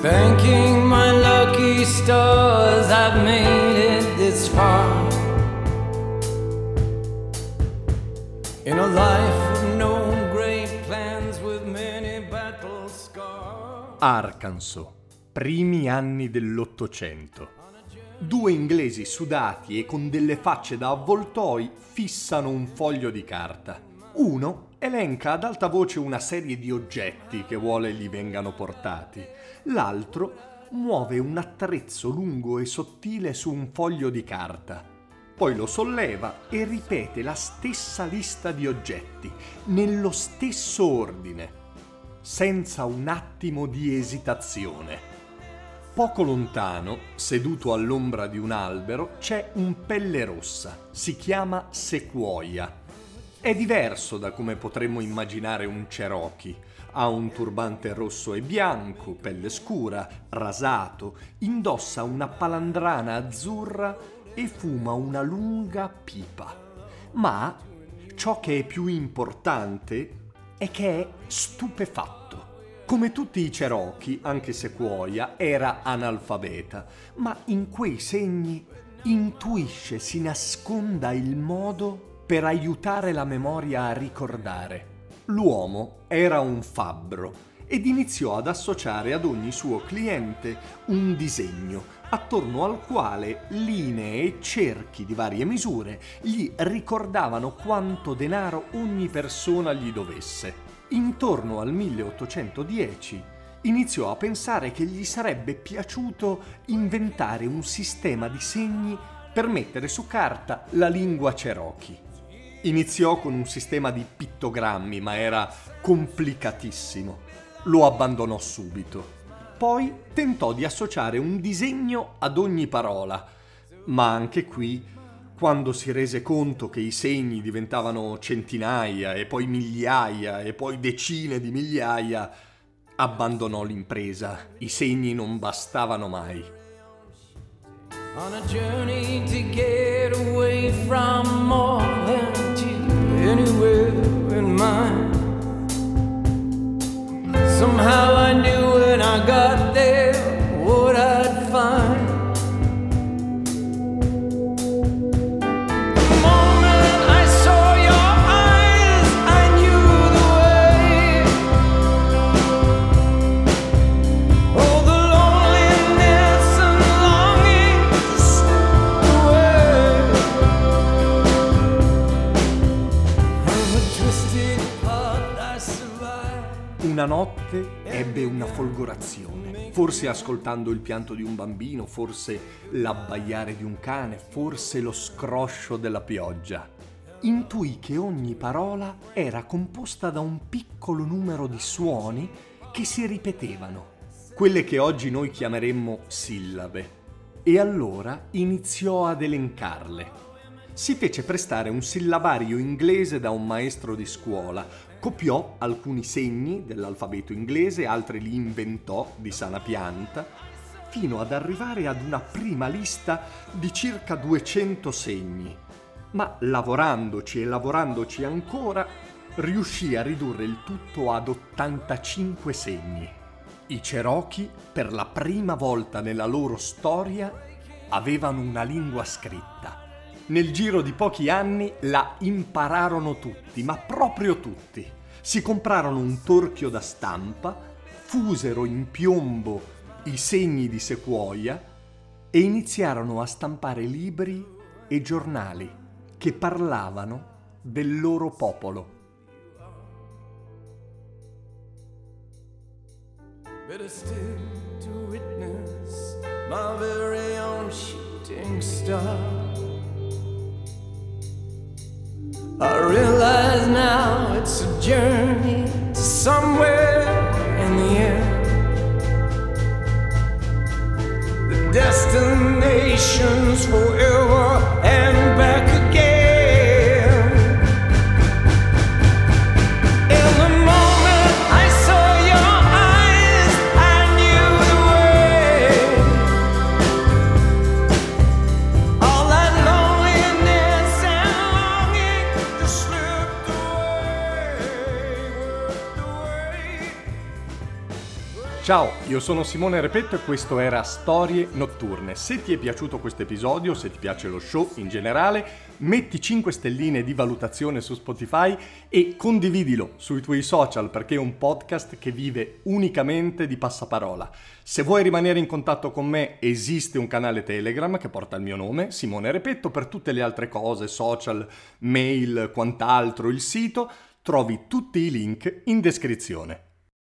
Thanking my lucky stars, I've made it this far. In a life of no great plans with many battle scars. Arkansas, primi anni dell'Ottocento. Due inglesi sudati e con delle facce da avvoltoi fissano un foglio di carta. Uno elenca ad alta voce una serie di oggetti che vuole gli vengano portati. L'altro muove un attrezzo lungo e sottile su un foglio di carta. Poi lo solleva e ripete la stessa lista di oggetti, nello stesso ordine, senza un attimo di esitazione. Poco lontano, seduto all'ombra di un albero, c'è un pelle rossa. Si chiama sequoia. È diverso da come potremmo immaginare un Cherokee. Ha un turbante rosso e bianco, pelle scura, rasato, indossa una palandrana azzurra e fuma una lunga pipa. Ma ciò che è più importante è che è stupefatto. Come tutti i Cherokee, anche Sequoia era analfabeta, ma in quei segni intuisce si nasconda il modo per aiutare la memoria a ricordare. L'uomo era un fabbro ed iniziò ad associare ad ogni suo cliente un disegno attorno al quale linee e cerchi di varie misure gli ricordavano quanto denaro ogni persona gli dovesse. Intorno al 1810 iniziò a pensare che gli sarebbe piaciuto inventare un sistema di segni per mettere su carta la lingua Cherokee. Iniziò con un sistema di pittogrammi, ma era complicatissimo. Lo abbandonò subito. Poi tentò di associare un disegno ad ogni parola, ma anche qui, quando si rese conto che i segni diventavano centinaia e poi migliaia e poi decine di migliaia, abbandonò l'impresa. I segni non bastavano mai. On a journey to anywhere in mind. Somehow I knew when I got Una notte ebbe una folgorazione, forse ascoltando il pianto di un bambino, forse l'abbaiare di un cane, forse lo scroscio della pioggia. Intuì che ogni parola era composta da un piccolo numero di suoni che si ripetevano, quelle che oggi noi chiameremmo sillabe. E allora iniziò ad elencarle. Si fece prestare un sillabario inglese da un maestro di scuola, copiò alcuni segni dell'alfabeto inglese, altri li inventò di sana pianta, fino ad arrivare ad una prima lista di circa 200 segni. Ma lavorandoci e lavorandoci ancora, riuscì a ridurre il tutto ad 85 segni. I Cherokee, per la prima volta nella loro storia, avevano una lingua scritta. Nel giro di pochi anni la impararono tutti, ma proprio tutti. Si comprarono un torchio da stampa, fusero in piombo i segni di sequoia e iniziarono a stampare libri e giornali che parlavano del loro popolo. Better still to witness my very own shooting star. I realize now it's a journey to somewhere in the end. The destination's forever and Ciao, io sono Simone Repetto e questo era Storie Notturne. Se ti è piaciuto questo episodio, se ti piace lo show in generale, metti 5 stelline di valutazione su Spotify e condividilo sui tuoi social perché è un podcast che vive unicamente di passaparola. Se vuoi rimanere in contatto con me, esiste un canale Telegram che porta il mio nome, Simone Repetto, per tutte le altre cose, social, mail, quant'altro, il sito, trovi tutti i link in descrizione.